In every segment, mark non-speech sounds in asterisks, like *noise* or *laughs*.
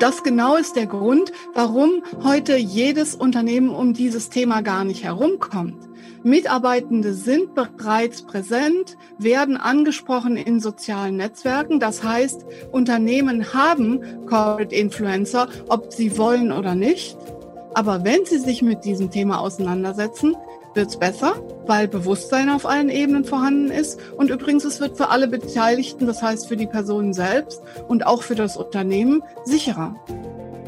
Das genau ist der Grund, warum heute jedes Unternehmen um dieses Thema gar nicht herumkommt. Mitarbeitende sind bereits präsent, werden angesprochen in sozialen Netzwerken. Das heißt, Unternehmen haben Corporate Influencer, ob sie wollen oder nicht. Aber wenn sie sich mit diesem Thema auseinandersetzen, wird es besser, weil Bewusstsein auf allen Ebenen vorhanden ist. Und übrigens, es wird für alle Beteiligten, das heißt für die Personen selbst und auch für das Unternehmen, sicherer.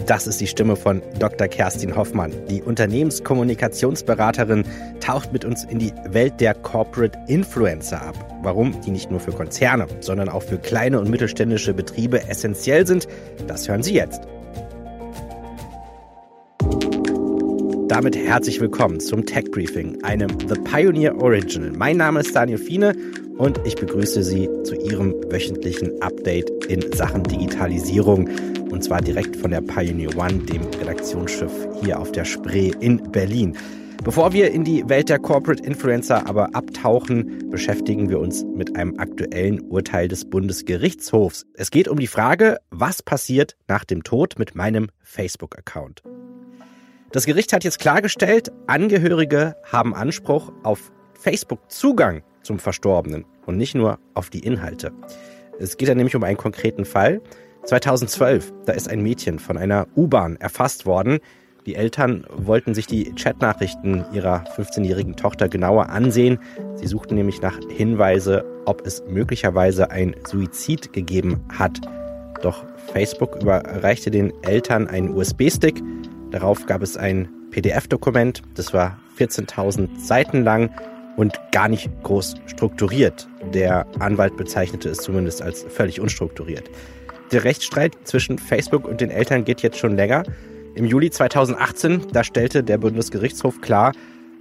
Das ist die Stimme von Dr. Kerstin Hoffmann. Die Unternehmenskommunikationsberaterin taucht mit uns in die Welt der Corporate Influencer ab. Warum die nicht nur für Konzerne, sondern auch für kleine und mittelständische Betriebe essentiell sind, das hören Sie jetzt. Damit herzlich willkommen zum Tech Briefing, einem The Pioneer Original. Mein Name ist Daniel Fiene und ich begrüße Sie zu Ihrem wöchentlichen Update in Sachen Digitalisierung und zwar direkt von der Pioneer One, dem Redaktionsschiff hier auf der Spree in Berlin. Bevor wir in die Welt der Corporate Influencer aber abtauchen, beschäftigen wir uns mit einem aktuellen Urteil des Bundesgerichtshofs. Es geht um die Frage, was passiert nach dem Tod mit meinem Facebook-Account. Das Gericht hat jetzt klargestellt, Angehörige haben Anspruch auf Facebook-Zugang zum Verstorbenen und nicht nur auf die Inhalte. Es geht ja nämlich um einen konkreten Fall. 2012, da ist ein Mädchen von einer U-Bahn erfasst worden. Die Eltern wollten sich die Chatnachrichten ihrer 15-jährigen Tochter genauer ansehen. Sie suchten nämlich nach Hinweise, ob es möglicherweise ein Suizid gegeben hat. Doch Facebook überreichte den Eltern einen USB-Stick Darauf gab es ein PDF-Dokument, das war 14.000 Seiten lang und gar nicht groß strukturiert. Der Anwalt bezeichnete es zumindest als völlig unstrukturiert. Der Rechtsstreit zwischen Facebook und den Eltern geht jetzt schon länger. Im Juli 2018, da stellte der Bundesgerichtshof klar,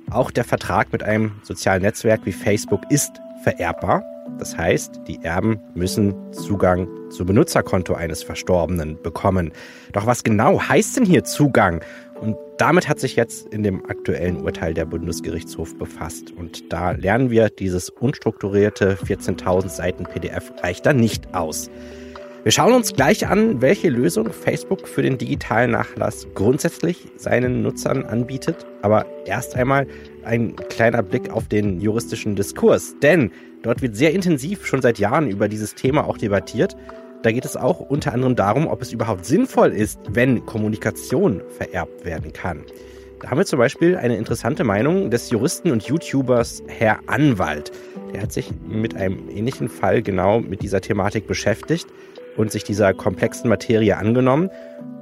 auch der Vertrag mit einem sozialen Netzwerk wie Facebook ist vererbbar. Das heißt, die Erben müssen Zugang zum Benutzerkonto eines Verstorbenen bekommen. Doch was genau heißt denn hier Zugang? Und damit hat sich jetzt in dem aktuellen Urteil der Bundesgerichtshof befasst. Und da lernen wir, dieses unstrukturierte 14.000 Seiten PDF reicht da nicht aus. Wir schauen uns gleich an, welche Lösung Facebook für den digitalen Nachlass grundsätzlich seinen Nutzern anbietet. Aber erst einmal ein kleiner Blick auf den juristischen Diskurs. Denn dort wird sehr intensiv schon seit Jahren über dieses Thema auch debattiert. Da geht es auch unter anderem darum, ob es überhaupt sinnvoll ist, wenn Kommunikation vererbt werden kann. Da haben wir zum Beispiel eine interessante Meinung des Juristen und YouTubers Herr Anwalt. Der hat sich mit einem ähnlichen Fall genau mit dieser Thematik beschäftigt und sich dieser komplexen Materie angenommen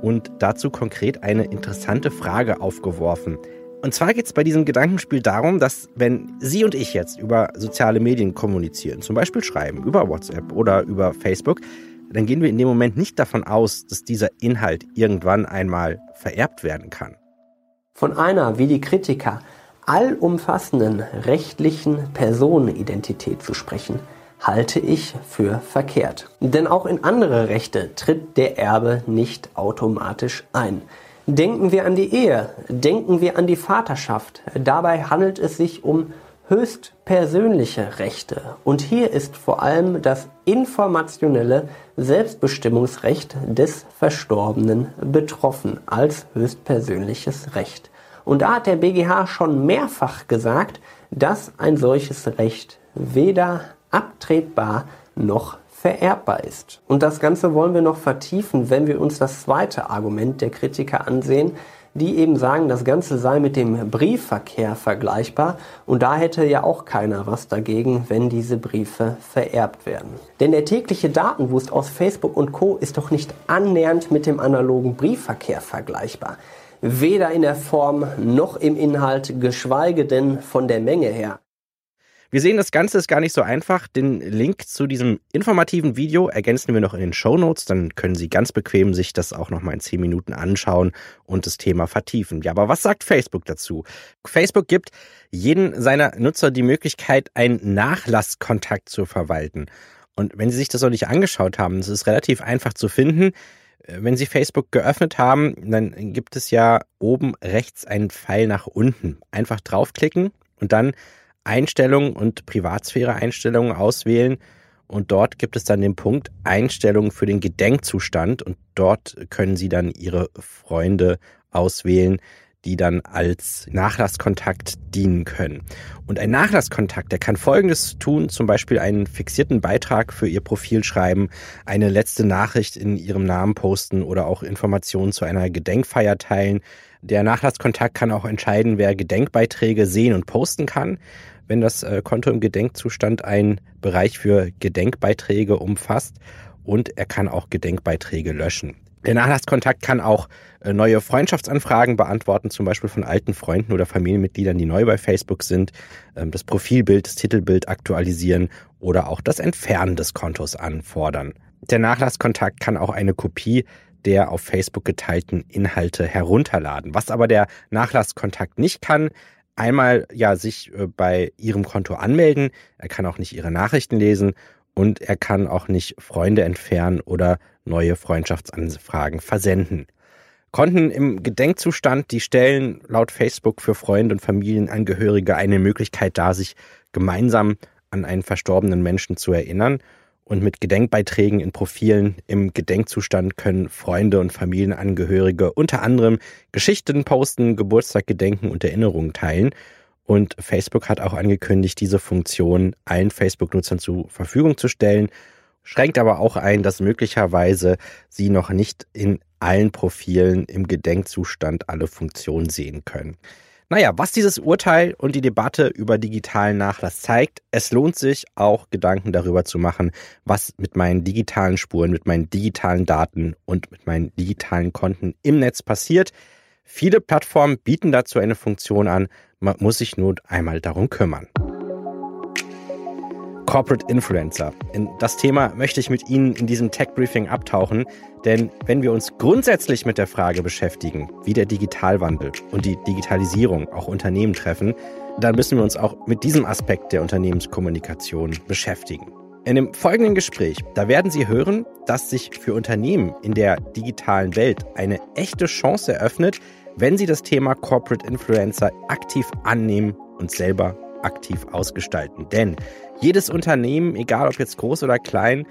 und dazu konkret eine interessante Frage aufgeworfen. Und zwar geht es bei diesem Gedankenspiel darum, dass wenn Sie und ich jetzt über soziale Medien kommunizieren, zum Beispiel schreiben, über WhatsApp oder über Facebook, dann gehen wir in dem Moment nicht davon aus, dass dieser Inhalt irgendwann einmal vererbt werden kann. Von einer, wie die Kritiker, allumfassenden rechtlichen Personenidentität zu sprechen, halte ich für verkehrt. Denn auch in andere Rechte tritt der Erbe nicht automatisch ein. Denken wir an die Ehe, denken wir an die Vaterschaft. Dabei handelt es sich um höchst persönliche Rechte. Und hier ist vor allem das informationelle Selbstbestimmungsrecht des Verstorbenen betroffen als höchstpersönliches Recht. Und da hat der BGH schon mehrfach gesagt, dass ein solches Recht weder abtretbar noch vererbbar ist. Und das Ganze wollen wir noch vertiefen, wenn wir uns das zweite Argument der Kritiker ansehen, die eben sagen, das Ganze sei mit dem Briefverkehr vergleichbar und da hätte ja auch keiner was dagegen, wenn diese Briefe vererbt werden. Denn der tägliche Datenwust aus Facebook und Co ist doch nicht annähernd mit dem analogen Briefverkehr vergleichbar. Weder in der Form noch im Inhalt, geschweige denn von der Menge her. Wir sehen, das Ganze ist gar nicht so einfach. Den Link zu diesem informativen Video ergänzen wir noch in den Show Notes. Dann können Sie ganz bequem sich das auch noch mal in zehn Minuten anschauen und das Thema vertiefen. Ja, aber was sagt Facebook dazu? Facebook gibt jeden seiner Nutzer die Möglichkeit, einen Nachlasskontakt zu verwalten. Und wenn Sie sich das noch nicht angeschaut haben, es ist relativ einfach zu finden. Wenn Sie Facebook geöffnet haben, dann gibt es ja oben rechts einen Pfeil nach unten. Einfach draufklicken und dann Einstellungen und Privatsphäre-Einstellungen auswählen und dort gibt es dann den Punkt Einstellungen für den Gedenkzustand und dort können Sie dann Ihre Freunde auswählen, die dann als Nachlasskontakt dienen können. Und ein Nachlasskontakt, der kann Folgendes tun, zum Beispiel einen fixierten Beitrag für Ihr Profil schreiben, eine letzte Nachricht in Ihrem Namen posten oder auch Informationen zu einer Gedenkfeier teilen. Der Nachlasskontakt kann auch entscheiden, wer Gedenkbeiträge sehen und posten kann. Wenn das äh, Konto im Gedenkzustand einen Bereich für Gedenkbeiträge umfasst und er kann auch Gedenkbeiträge löschen. Der Nachlasskontakt kann auch äh, neue Freundschaftsanfragen beantworten, zum Beispiel von alten Freunden oder Familienmitgliedern, die neu bei Facebook sind, ähm, das Profilbild, das Titelbild aktualisieren oder auch das Entfernen des Kontos anfordern. Der Nachlasskontakt kann auch eine Kopie der auf Facebook geteilten Inhalte herunterladen. Was aber der Nachlasskontakt nicht kann, einmal ja sich äh, bei Ihrem Konto anmelden, er kann auch nicht Ihre Nachrichten lesen und er kann auch nicht Freunde entfernen oder neue Freundschaftsanfragen versenden. Konten im Gedenkzustand, die stellen laut Facebook für Freunde und Familienangehörige eine Möglichkeit dar, sich gemeinsam an einen verstorbenen Menschen zu erinnern. Und mit Gedenkbeiträgen in Profilen im Gedenkzustand können Freunde und Familienangehörige unter anderem Geschichten posten, Geburtstag gedenken und Erinnerungen teilen. Und Facebook hat auch angekündigt, diese Funktion allen Facebook-Nutzern zur Verfügung zu stellen schränkt aber auch ein, dass möglicherweise Sie noch nicht in allen Profilen im Gedenkzustand alle Funktionen sehen können. Naja, was dieses Urteil und die Debatte über digitalen Nachlass zeigt, es lohnt sich auch Gedanken darüber zu machen, was mit meinen digitalen Spuren, mit meinen digitalen Daten und mit meinen digitalen Konten im Netz passiert. Viele Plattformen bieten dazu eine Funktion an, man muss sich nur einmal darum kümmern. Corporate Influencer. In das Thema möchte ich mit Ihnen in diesem Tech Briefing abtauchen, denn wenn wir uns grundsätzlich mit der Frage beschäftigen, wie der Digitalwandel und die Digitalisierung auch Unternehmen treffen, dann müssen wir uns auch mit diesem Aspekt der Unternehmenskommunikation beschäftigen. In dem folgenden Gespräch, da werden Sie hören, dass sich für Unternehmen in der digitalen Welt eine echte Chance eröffnet, wenn sie das Thema Corporate Influencer aktiv annehmen und selber aktiv ausgestalten. Denn jedes Unternehmen, egal ob jetzt groß oder klein,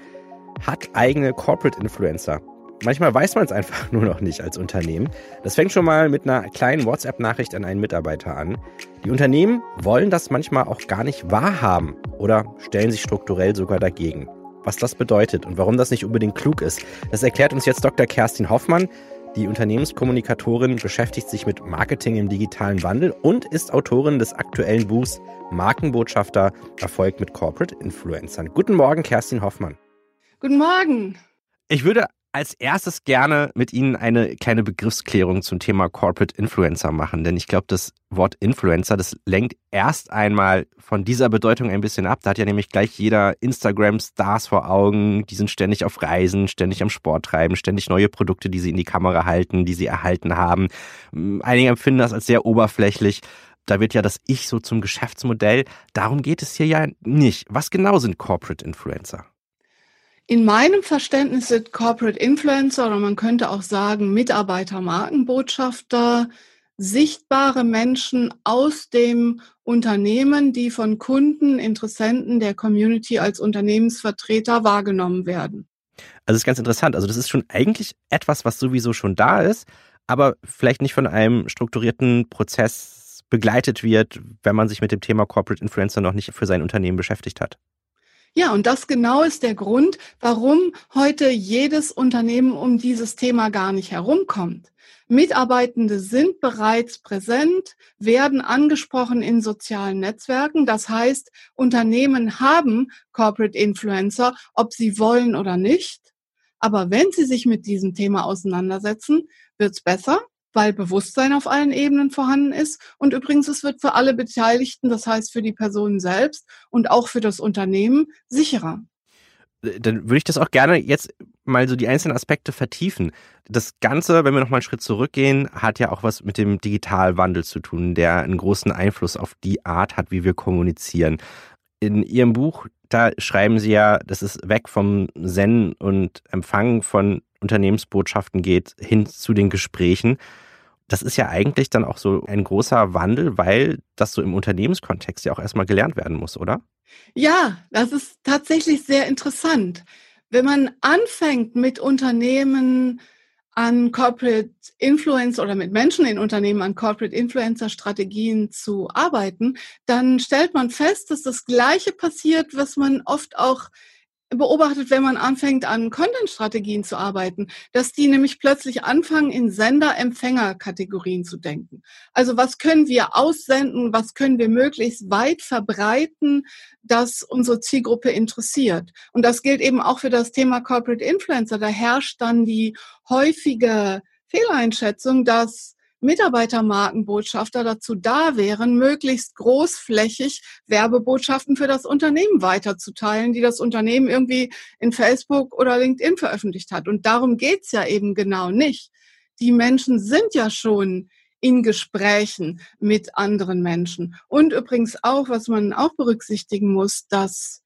hat eigene Corporate Influencer. Manchmal weiß man es einfach *laughs* nur noch nicht als Unternehmen. Das fängt schon mal mit einer kleinen WhatsApp-Nachricht an einen Mitarbeiter an. Die Unternehmen wollen das manchmal auch gar nicht wahrhaben oder stellen sich strukturell sogar dagegen. Was das bedeutet und warum das nicht unbedingt klug ist, das erklärt uns jetzt Dr. Kerstin Hoffmann. Die Unternehmenskommunikatorin beschäftigt sich mit Marketing im digitalen Wandel und ist Autorin des aktuellen Buchs Markenbotschafter Erfolg mit Corporate Influencern. Guten Morgen, Kerstin Hoffmann. Guten Morgen. Ich würde als erstes gerne mit Ihnen eine kleine Begriffsklärung zum Thema Corporate Influencer machen, denn ich glaube, das Wort Influencer, das lenkt erst einmal von dieser Bedeutung ein bisschen ab. Da hat ja nämlich gleich jeder Instagram-Stars vor Augen, die sind ständig auf Reisen, ständig am Sport treiben, ständig neue Produkte, die sie in die Kamera halten, die sie erhalten haben. Einige empfinden das als sehr oberflächlich. Da wird ja das Ich so zum Geschäftsmodell. Darum geht es hier ja nicht. Was genau sind Corporate Influencer? In meinem Verständnis sind Corporate Influencer oder man könnte auch sagen Mitarbeiter, Markenbotschafter, sichtbare Menschen aus dem Unternehmen, die von Kunden, Interessenten der Community als Unternehmensvertreter wahrgenommen werden. Also das ist ganz interessant. Also das ist schon eigentlich etwas, was sowieso schon da ist, aber vielleicht nicht von einem strukturierten Prozess begleitet wird, wenn man sich mit dem Thema Corporate Influencer noch nicht für sein Unternehmen beschäftigt hat. Ja, und das genau ist der Grund, warum heute jedes Unternehmen um dieses Thema gar nicht herumkommt. Mitarbeitende sind bereits präsent, werden angesprochen in sozialen Netzwerken. Das heißt, Unternehmen haben Corporate Influencer, ob sie wollen oder nicht. Aber wenn sie sich mit diesem Thema auseinandersetzen, wird's besser weil Bewusstsein auf allen Ebenen vorhanden ist. Und übrigens, es wird für alle Beteiligten, das heißt für die Personen selbst und auch für das Unternehmen, sicherer. Äh, dann würde ich das auch gerne jetzt mal so die einzelnen Aspekte vertiefen. Das Ganze, wenn wir nochmal einen Schritt zurückgehen, hat ja auch was mit dem Digitalwandel zu tun, der einen großen Einfluss auf die Art hat, wie wir kommunizieren. In Ihrem Buch, da schreiben Sie ja, dass es weg vom Senden und Empfangen von Unternehmensbotschaften geht, hin zu den Gesprächen. Das ist ja eigentlich dann auch so ein großer Wandel, weil das so im Unternehmenskontext ja auch erstmal gelernt werden muss, oder? Ja, das ist tatsächlich sehr interessant. Wenn man anfängt mit Unternehmen an Corporate Influence oder mit Menschen in Unternehmen an Corporate Influencer Strategien zu arbeiten, dann stellt man fest, dass das Gleiche passiert, was man oft auch beobachtet, wenn man anfängt, an Content-Strategien zu arbeiten, dass die nämlich plötzlich anfangen, in Sender-Empfänger-Kategorien zu denken. Also was können wir aussenden, was können wir möglichst weit verbreiten, dass unsere Zielgruppe interessiert. Und das gilt eben auch für das Thema Corporate Influencer. Da herrscht dann die häufige Fehleinschätzung, dass Mitarbeitermarkenbotschafter dazu da wären, möglichst großflächig Werbebotschaften für das Unternehmen weiterzuteilen, die das Unternehmen irgendwie in Facebook oder LinkedIn veröffentlicht hat. Und darum geht's ja eben genau nicht. Die Menschen sind ja schon in Gesprächen mit anderen Menschen. Und übrigens auch, was man auch berücksichtigen muss, dass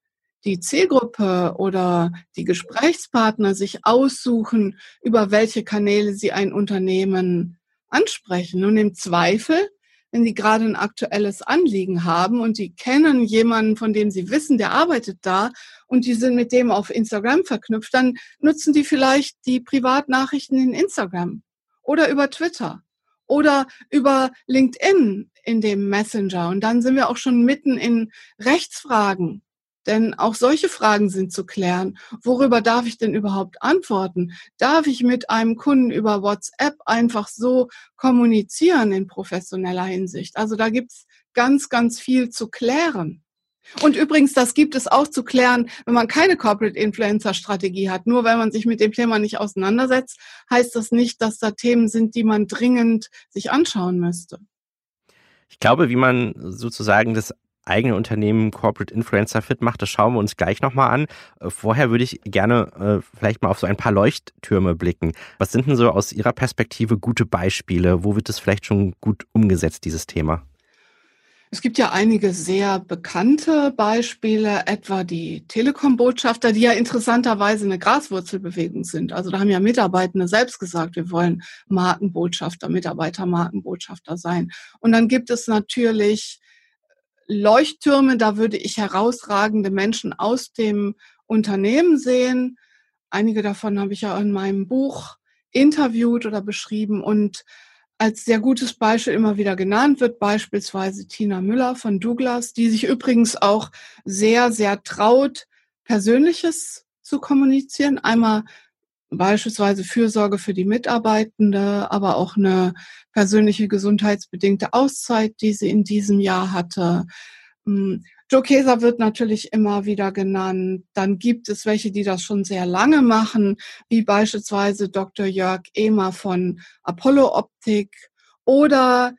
die Zielgruppe oder die Gesprächspartner sich aussuchen, über welche Kanäle sie ein Unternehmen ansprechen. Und im Zweifel, wenn Sie gerade ein aktuelles Anliegen haben und Sie kennen jemanden, von dem Sie wissen, der arbeitet da und die sind mit dem auf Instagram verknüpft, dann nutzen die vielleicht die Privatnachrichten in Instagram oder über Twitter oder über LinkedIn in dem Messenger. Und dann sind wir auch schon mitten in Rechtsfragen denn auch solche Fragen sind zu klären. Worüber darf ich denn überhaupt antworten? Darf ich mit einem Kunden über WhatsApp einfach so kommunizieren in professioneller Hinsicht? Also da gibt's ganz, ganz viel zu klären. Und übrigens, das gibt es auch zu klären, wenn man keine Corporate Influencer Strategie hat. Nur weil man sich mit dem Thema nicht auseinandersetzt, heißt das nicht, dass da Themen sind, die man dringend sich anschauen müsste. Ich glaube, wie man sozusagen das eigene Unternehmen Corporate Influencer Fit macht. Das schauen wir uns gleich nochmal an. Äh, vorher würde ich gerne äh, vielleicht mal auf so ein paar Leuchttürme blicken. Was sind denn so aus Ihrer Perspektive gute Beispiele? Wo wird es vielleicht schon gut umgesetzt, dieses Thema? Es gibt ja einige sehr bekannte Beispiele, etwa die Telekom-Botschafter, die ja interessanterweise eine Graswurzelbewegung sind. Also da haben ja Mitarbeitende selbst gesagt, wir wollen Markenbotschafter, Mitarbeitermarkenbotschafter sein. Und dann gibt es natürlich Leuchttürme, da würde ich herausragende Menschen aus dem Unternehmen sehen. Einige davon habe ich ja in meinem Buch interviewt oder beschrieben und als sehr gutes Beispiel immer wieder genannt wird, beispielsweise Tina Müller von Douglas, die sich übrigens auch sehr, sehr traut, Persönliches zu kommunizieren. Einmal beispielsweise Fürsorge für die Mitarbeitende, aber auch eine persönliche gesundheitsbedingte Auszeit, die sie in diesem Jahr hatte. Hm, Joe Keser wird natürlich immer wieder genannt. Dann gibt es welche, die das schon sehr lange machen, wie beispielsweise Dr. Jörg Ehmer von Apollo Optik oder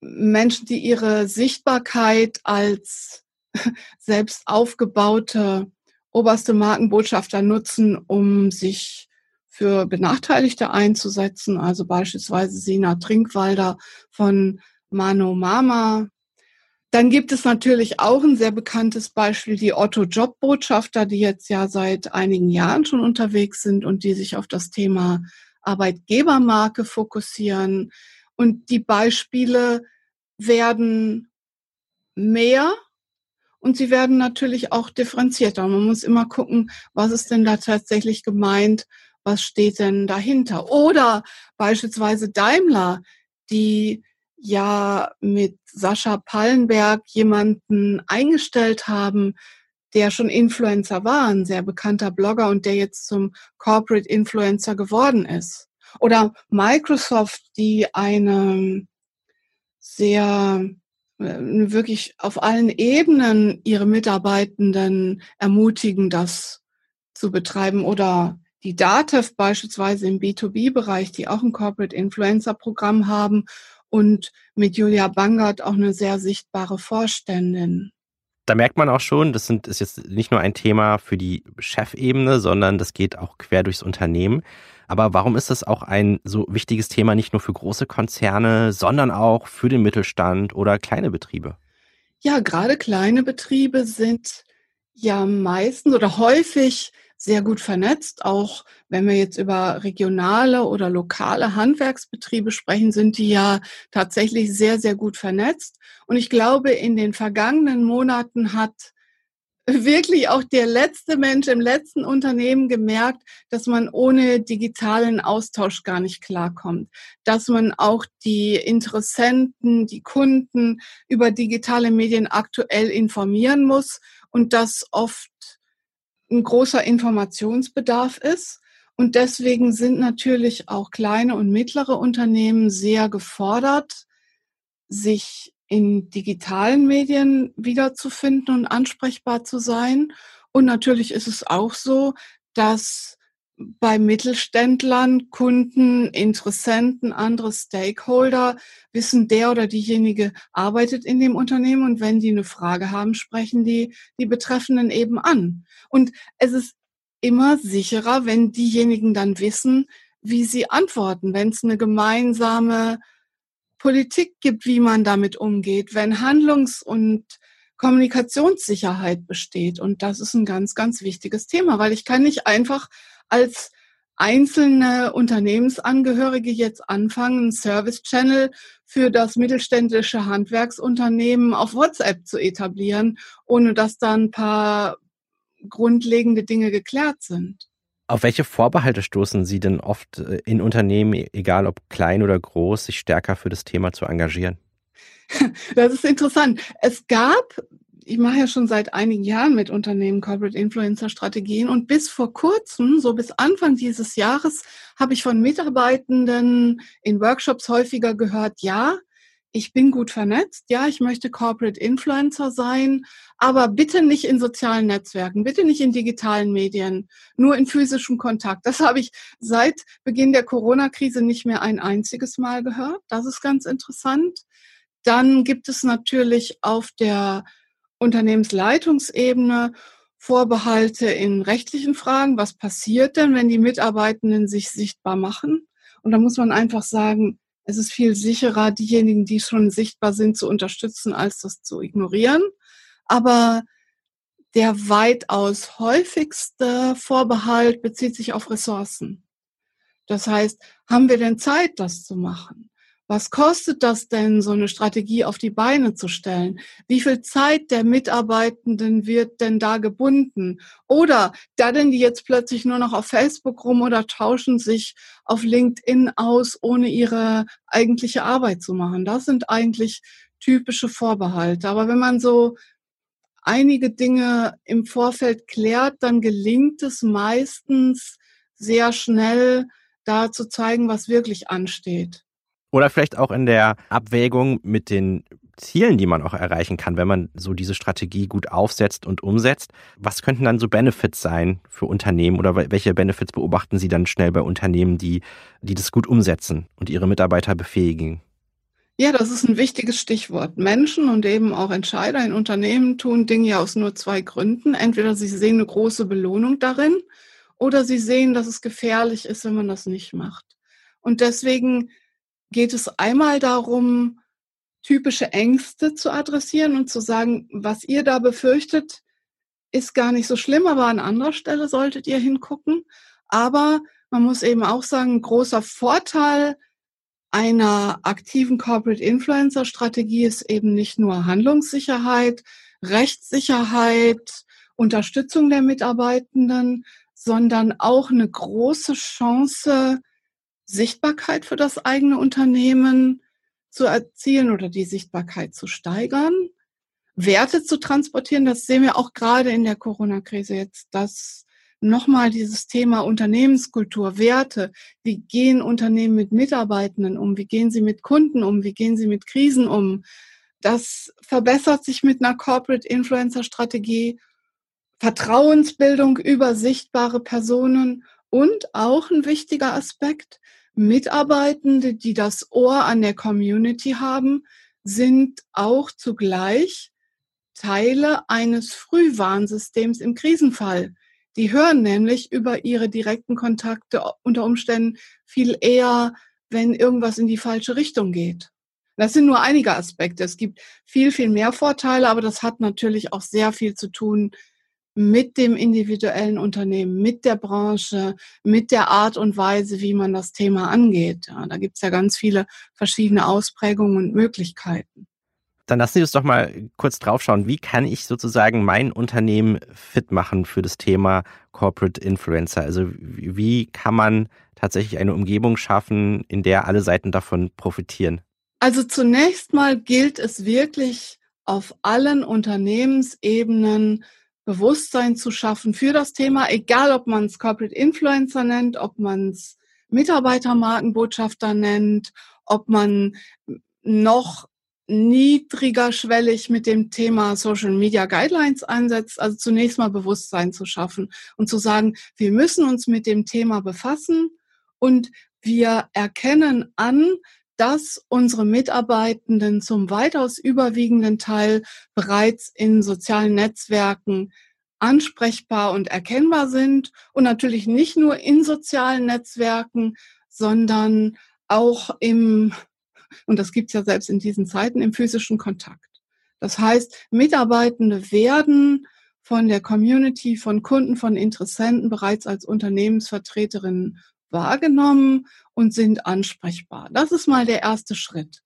Menschen, die ihre Sichtbarkeit als *laughs* selbst aufgebaute oberste Markenbotschafter nutzen, um sich für Benachteiligte einzusetzen, also beispielsweise Sina Trinkwalder von Mano Mama. Dann gibt es natürlich auch ein sehr bekanntes Beispiel, die Otto Jobbotschafter, die jetzt ja seit einigen Jahren schon unterwegs sind und die sich auf das Thema Arbeitgebermarke fokussieren. Und die Beispiele werden mehr und sie werden natürlich auch differenzierter. Man muss immer gucken, was ist denn da tatsächlich gemeint was steht denn dahinter? Oder beispielsweise Daimler, die ja mit Sascha Pallenberg jemanden eingestellt haben, der schon Influencer war, ein sehr bekannter Blogger und der jetzt zum Corporate Influencer geworden ist. Oder Microsoft, die eine sehr äh, wirklich auf allen Ebenen ihre Mitarbeitenden ermutigen, das zu betreiben oder die DATEV beispielsweise im B2B-Bereich, die auch ein Corporate Influencer Programm haben und mit Julia Bangert auch eine sehr sichtbare Vorständin. Da merkt man auch schon, das sind, ist jetzt nicht nur ein Thema für die Chefebene, sondern das geht auch quer durchs Unternehmen. Aber warum ist das auch ein so wichtiges Thema nicht nur für große Konzerne, sondern auch für den Mittelstand oder kleine Betriebe? Ja, gerade kleine Betriebe sind ja meistens oder häufig sehr gut vernetzt. Auch wenn wir jetzt über regionale oder lokale Handwerksbetriebe sprechen, sind die ja tatsächlich sehr, sehr gut vernetzt. Und ich glaube, in den vergangenen Monaten hat *laughs* wirklich auch der letzte Mensch im letzten Unternehmen gemerkt, dass man ohne digitalen Austausch gar nicht klarkommt, dass man auch die Interessenten, die Kunden über digitale Medien aktuell informieren muss und dass oft ein großer Informationsbedarf ist. Und deswegen sind natürlich auch kleine und mittlere Unternehmen sehr gefordert, sich in digitalen Medien wiederzufinden und ansprechbar zu sein. Und natürlich ist es auch so, dass bei Mittelständlern, Kunden, Interessenten, andere Stakeholder. Wissen, der oder diejenige arbeitet in dem Unternehmen? Und wenn die eine Frage haben, sprechen die die Betreffenden eben an. Und es ist immer sicherer, wenn diejenigen dann wissen, wie sie antworten, wenn es eine gemeinsame Politik gibt, wie man damit umgeht, wenn Handlungs- und Kommunikationssicherheit besteht. Und das ist ein ganz, ganz wichtiges Thema, weil ich kann nicht einfach als einzelne Unternehmensangehörige jetzt anfangen, einen Service-Channel für das mittelständische Handwerksunternehmen auf WhatsApp zu etablieren, ohne dass da ein paar grundlegende Dinge geklärt sind. Auf welche Vorbehalte stoßen Sie denn oft äh, in Unternehmen, egal ob klein oder groß, sich stärker für das Thema zu engagieren? *laughs* Das ist interessant. Es gab, ich mache ja schon seit einigen Jahren mit Unternehmen Corporate Influencer Strategien und bis vor kurzem, so bis Anfang dieses Jahres, habe ich von Mitarbeitenden in Workshops häufiger gehört, ja, ich bin gut vernetzt, ja, ich möchte Corporate Influencer sein, aber bitte nicht in sozialen Netzwerken, bitte nicht in digitalen Medien, nur in physischem Kontakt. Das habe ich seit Beginn der Corona-Krise nicht mehr ein einziges Mal gehört. Das ist ganz interessant. Dann gibt es natürlich auf der Unternehmensleitungsebene Vorbehalte in rechtlichen Fragen. Was passiert denn, wenn die Mitarbeitenden sich sichtbar machen? Und da muss man einfach sagen, es ist viel sicherer, diejenigen, die schon sichtbar sind, zu unterstützen, als das zu ignorieren. Aber der weitaus häufigste Vorbehalt bezieht sich auf Ressourcen. Das heißt, haben wir denn Zeit, das zu machen? Was kostet das denn, so eine Strategie auf die Beine zu stellen? Wie viel Zeit der Mitarbeitenden wird denn da gebunden? Oder da denn die jetzt plötzlich nur noch auf Facebook rum oder tauschen sich auf LinkedIn aus, ohne ihre eigentliche Arbeit zu machen? Das sind eigentlich typische Vorbehalte. Aber wenn man so einige Dinge im Vorfeld klärt, dann gelingt es meistens sehr schnell, da zu zeigen, was wirklich ansteht. Oder vielleicht auch in der Abwägung mit den Zielen, die man auch erreichen kann, wenn man so diese Strategie gut aufsetzt und umsetzt. Was könnten dann so Benefits sein für Unternehmen oder welche Benefits beobachten Sie dann schnell bei Unternehmen, die, die das gut umsetzen und ihre Mitarbeiter befähigen? Ja, das ist ein wichtiges Stichwort. Menschen und eben auch Entscheider in Unternehmen tun Dinge ja aus nur zwei Gründen. Entweder sie sehen eine große Belohnung darin oder sie sehen, dass es gefährlich ist, wenn man das nicht macht. Und deswegen geht es einmal darum, typische Ängste zu adressieren und zu sagen, was ihr da befürchtet, ist gar nicht so schlimm, aber an anderer Stelle solltet ihr hingucken. Aber man muss eben auch sagen, ein großer Vorteil einer aktiven Corporate Influencer Strategie ist eben nicht nur Handlungssicherheit, Rechtssicherheit, Unterstützung der Mitarbeitenden, sondern auch eine große Chance, Sichtbarkeit für das eigene Unternehmen zu erzielen oder die Sichtbarkeit zu steigern, Werte zu transportieren. Das sehen wir auch gerade in der Corona-Krise jetzt, dass nochmal dieses Thema Unternehmenskultur, Werte, wie gehen Unternehmen mit Mitarbeitenden um, wie gehen sie mit Kunden um, wie gehen sie mit Krisen um. Das verbessert sich mit einer Corporate Influencer Strategie, Vertrauensbildung über sichtbare Personen und auch ein wichtiger Aspekt, Mitarbeitende, die das Ohr an der Community haben, sind auch zugleich Teile eines Frühwarnsystems im Krisenfall. Die hören nämlich über ihre direkten Kontakte unter Umständen viel eher, wenn irgendwas in die falsche Richtung geht. Das sind nur einige Aspekte. Es gibt viel, viel mehr Vorteile, aber das hat natürlich auch sehr viel zu tun mit dem individuellen Unternehmen, mit der Branche, mit der Art und Weise, wie man das Thema angeht. Ja, da gibt es ja ganz viele verschiedene Ausprägungen und Möglichkeiten. Dann lassen Sie uns doch mal kurz draufschauen. Wie kann ich sozusagen mein Unternehmen fit machen für das Thema Corporate Influencer? Also wie kann man tatsächlich eine Umgebung schaffen, in der alle Seiten davon profitieren? Also zunächst mal gilt es wirklich auf allen Unternehmensebenen Bewusstsein zu schaffen für das Thema, egal ob man es Corporate Influencer nennt, ob man es Mitarbeitermarkenbotschafter nennt, ob man noch niedrigerschwellig mit dem Thema Social Media Guidelines ansetzt, also zunächst mal Bewusstsein zu schaffen und zu sagen, wir müssen uns mit dem Thema befassen und wir erkennen an, dass unsere Mitarbeitenden zum weitaus überwiegenden Teil bereits in sozialen Netzwerken ansprechbar und erkennbar sind und natürlich nicht nur in sozialen Netzwerken, sondern auch im, und das gibt es ja selbst in diesen Zeiten, im physischen Kontakt. Das heißt, Mitarbeitende werden von der Community, von Kunden, von Interessenten bereits als Unternehmensvertreterinnen wahrgenommen und sind ansprechbar. Das ist mal der erste Schritt.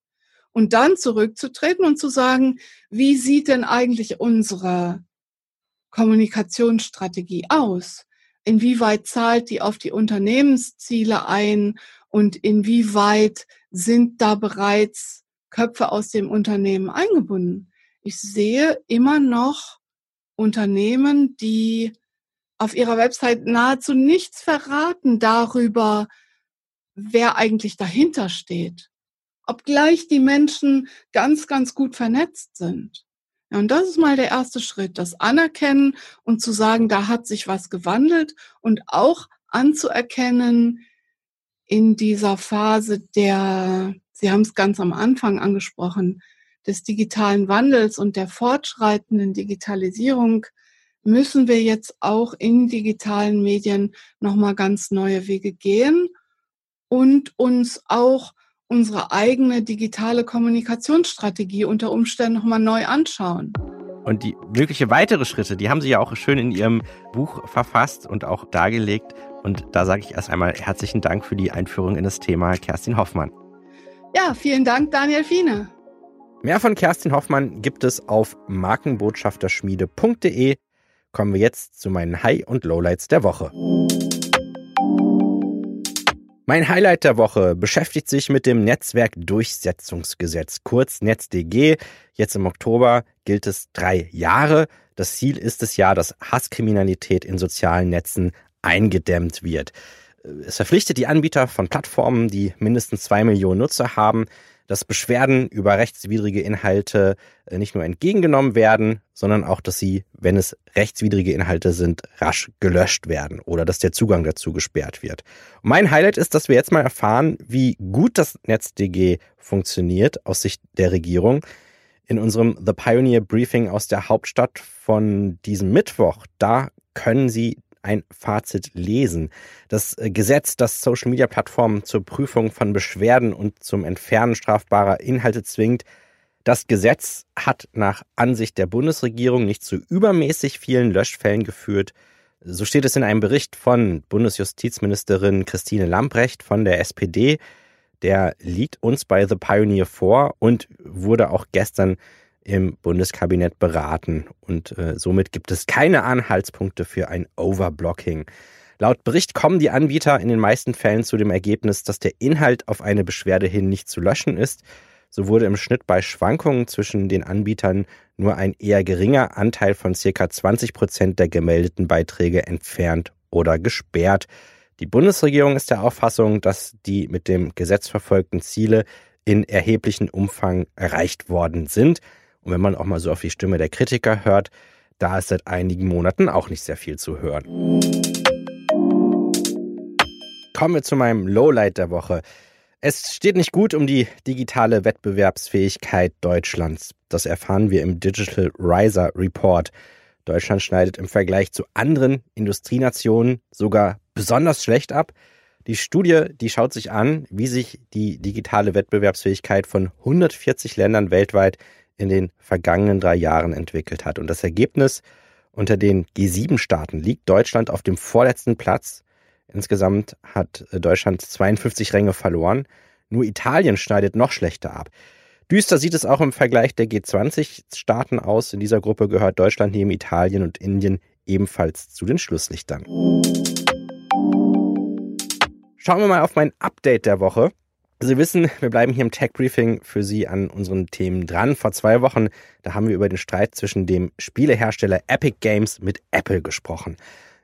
Und dann zurückzutreten und zu sagen, wie sieht denn eigentlich unsere Kommunikationsstrategie aus? Inwieweit zahlt die auf die Unternehmensziele ein und inwieweit sind da bereits Köpfe aus dem Unternehmen eingebunden? Ich sehe immer noch Unternehmen, die auf ihrer Website nahezu nichts verraten darüber, wer eigentlich dahinter steht. Obgleich die Menschen ganz, ganz gut vernetzt sind. Ja, und das ist mal der erste Schritt, das Anerkennen und zu sagen, da hat sich was gewandelt und auch anzuerkennen in dieser Phase der, Sie haben es ganz am Anfang angesprochen, des digitalen Wandels und der fortschreitenden Digitalisierung, müssen wir jetzt auch in digitalen Medien nochmal ganz neue Wege gehen und uns auch unsere eigene digitale Kommunikationsstrategie unter Umständen nochmal neu anschauen. Und die mögliche weitere Schritte, die haben Sie ja auch schön in Ihrem Buch verfasst und auch dargelegt. Und da sage ich erst einmal herzlichen Dank für die Einführung in das Thema Kerstin Hoffmann. Ja, vielen Dank, Daniel Fiene. Mehr von Kerstin Hoffmann gibt es auf markenbotschafterschmiede.de kommen wir jetzt zu meinen High- und Lowlights der Woche. Mein Highlight der Woche beschäftigt sich mit dem Netzwerkdurchsetzungsgesetz, kurz NetzDG. Jetzt im Oktober gilt es drei Jahre. Das Ziel ist es ja, dass Hasskriminalität in sozialen Netzen eingedämmt wird. Es verpflichtet die Anbieter von Plattformen, die mindestens zwei Millionen Nutzer haben, dass Beschwerden über rechtswidrige Inhalte äh, nicht nur entgegengenommen werden, sondern auch, dass sie, wenn es rechtswidrige Inhalte sind, rasch gelöscht werden oder dass der Zugang dazu gesperrt wird. Und mein Highlight ist, dass wir jetzt mal erfahren, wie gut das NetzDG funktioniert aus Sicht der Regierung. In unserem The Pioneer Briefing aus der Hauptstadt von diesem Mittwoch, da können Sie ein Fazit lesen. Das äh, Gesetz, das Social-Media-Plattformen zur Prüfung von Beschwerden und zum Entfernen strafbarer Inhalte zwingt, das Gesetz hat nach Ansicht der Bundesregierung nicht zu übermäßig vielen Löschfällen geführt. So steht es in einem Bericht von Bundesjustizministerin Christine Lambrecht von der SPD. Der liegt uns bei The Pioneer vor und wurde auch gestern im Bundeskabinett beraten und äh, somit gibt es keine Anhaltspunkte für ein Overblocking. Laut Bericht kommen die Anbieter in den meisten Fällen zu dem Ergebnis, dass der Inhalt auf eine Beschwerde hin nicht zu löschen ist. So wurde im Schnitt bei Schwankungen zwischen den Anbietern nur ein eher geringer Anteil von circa 20 Prozent der gemeldeten Beiträge entfernt oder gesperrt. Die Bundesregierung ist der Auffassung, dass die mit dem Gesetz verfolgten Ziele in erheblichem Umfang erreicht worden sind. Und wenn man auch mal so auf die Stimme der Kritiker hört, da ist seit einigen Monaten auch nicht sehr viel zu hören. Kommen wir zu meinem Lowlight der Woche. Es steht nicht gut um die digitale Wettbewerbsfähigkeit Deutschlands. Das erfahren wir im Digital Riser Report. Deutschland schneidet im Vergleich zu anderen Industrienationen sogar besonders schlecht ab. Die Studie, die schaut sich an, wie sich die digitale Wettbewerbsfähigkeit von 140 Ländern weltweit in den vergangenen drei Jahren entwickelt hat. Und das Ergebnis unter den G7-Staaten liegt Deutschland auf dem vorletzten Platz. Insgesamt hat Deutschland 52 Ränge verloren. Nur Italien schneidet noch schlechter ab. Düster sieht es auch im Vergleich der G20-Staaten aus. In dieser Gruppe gehört Deutschland neben Italien und Indien ebenfalls zu den Schlusslichtern. Schauen wir mal auf mein Update der Woche. Sie wissen, wir bleiben hier im Tech Briefing für Sie an unseren Themen dran. Vor zwei Wochen, da haben wir über den Streit zwischen dem Spielehersteller Epic Games mit Apple gesprochen.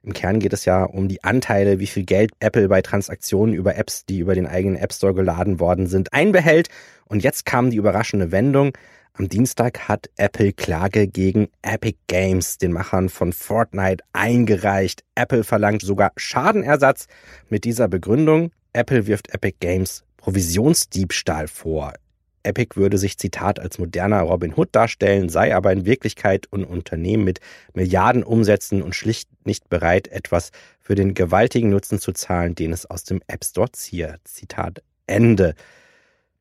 Im Kern geht es ja um die Anteile, wie viel Geld Apple bei Transaktionen über Apps, die über den eigenen App Store geladen worden sind, einbehält. Und jetzt kam die überraschende Wendung. Am Dienstag hat Apple Klage gegen Epic Games, den Machern von Fortnite, eingereicht. Apple verlangt sogar Schadenersatz mit dieser Begründung. Apple wirft Epic Games Provisionsdiebstahl vor. Epic würde sich, Zitat, als moderner Robin Hood darstellen, sei aber in Wirklichkeit ein Unternehmen mit Milliarden Umsätzen und schlicht nicht bereit, etwas für den gewaltigen Nutzen zu zahlen, den es aus dem App Store ziehe. Zitat Ende.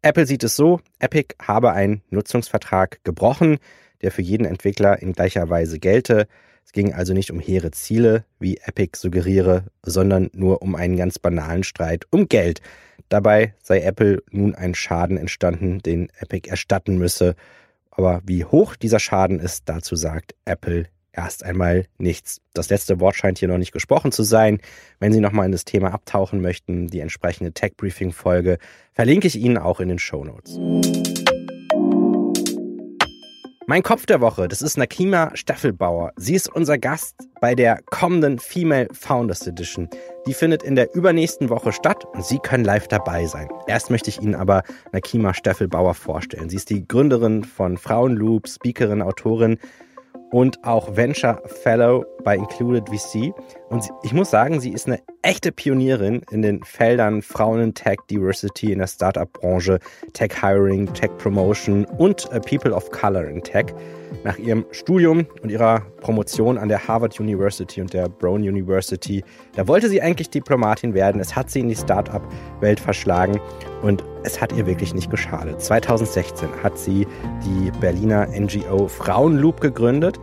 Apple sieht es so, Epic habe einen Nutzungsvertrag gebrochen, der für jeden Entwickler in gleicher Weise gelte. Es ging also nicht um hehre Ziele, wie Epic suggeriere, sondern nur um einen ganz banalen Streit um Geld. Dabei sei Apple nun ein Schaden entstanden, den Epic erstatten müsse. Aber wie hoch dieser Schaden ist, dazu sagt Apple erst einmal nichts. Das letzte Wort scheint hier noch nicht gesprochen zu sein. Wenn Sie nochmal in das Thema abtauchen möchten, die entsprechende Tech Briefing Folge verlinke ich Ihnen auch in den Show Notes. Mein Kopf der Woche, das ist Nakima Staffelbauer. Sie ist unser Gast bei der kommenden Female Founders Edition. Die findet in der übernächsten Woche statt und Sie können live dabei sein. Erst möchte ich Ihnen aber Nakima Staffelbauer vorstellen. Sie ist die Gründerin von Frauenloop, Speakerin, Autorin und auch Venture Fellow bei Included VC. Und ich muss sagen, sie ist eine echte Pionierin in den Feldern Frauen in Tech, Diversity in der Startup-Branche, Tech Hiring, Tech Promotion und äh, People of Color in Tech. Nach ihrem Studium und ihrer Promotion an der Harvard University und der Brown University, da wollte sie eigentlich Diplomatin werden. Es hat sie in die Startup-Welt verschlagen und es hat ihr wirklich nicht geschadet. 2016 hat sie die Berliner NGO Frauenloop gegründet.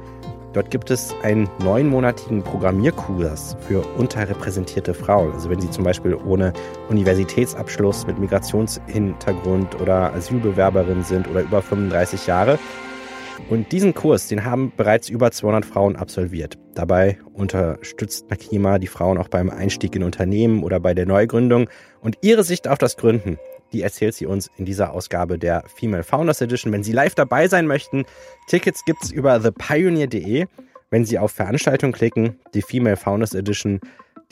Dort gibt es einen neunmonatigen Programmierkurs für unterrepräsentierte Frauen. Also wenn Sie zum Beispiel ohne Universitätsabschluss mit Migrationshintergrund oder Asylbewerberin sind oder über 35 Jahre, und diesen Kurs, den haben bereits über 200 Frauen absolviert. Dabei unterstützt Nakima die Frauen auch beim Einstieg in Unternehmen oder bei der Neugründung. Und ihre Sicht auf das Gründen, die erzählt sie uns in dieser Ausgabe der Female Founders Edition. Wenn Sie live dabei sein möchten, Tickets gibt's über thepioneer.de. Wenn Sie auf Veranstaltung klicken, die Female Founders Edition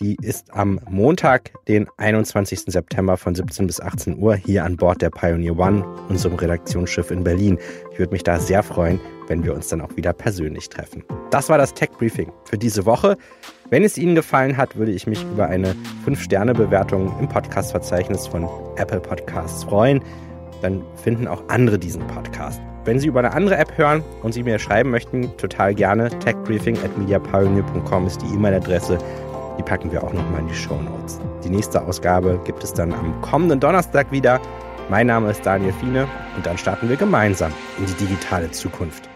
die ist am Montag, den 21. September von 17 bis 18 Uhr hier an Bord der Pioneer One, unserem Redaktionsschiff in Berlin. Ich würde mich da sehr freuen, wenn wir uns dann auch wieder persönlich treffen. Das war das Tech Briefing für diese Woche. Wenn es Ihnen gefallen hat, würde ich mich über eine 5-Sterne-Bewertung im Podcast-Verzeichnis von Apple Podcasts freuen. Dann finden auch andere diesen Podcast. Wenn Sie über eine andere App hören und Sie mir schreiben möchten, total gerne. techbriefing at mediapioneer.com ist die E-Mail-Adresse. Die packen wir auch nochmal in die Show Notes. Die nächste Ausgabe gibt es dann am kommenden Donnerstag wieder. Mein Name ist Daniel Fiene und dann starten wir gemeinsam in die digitale Zukunft.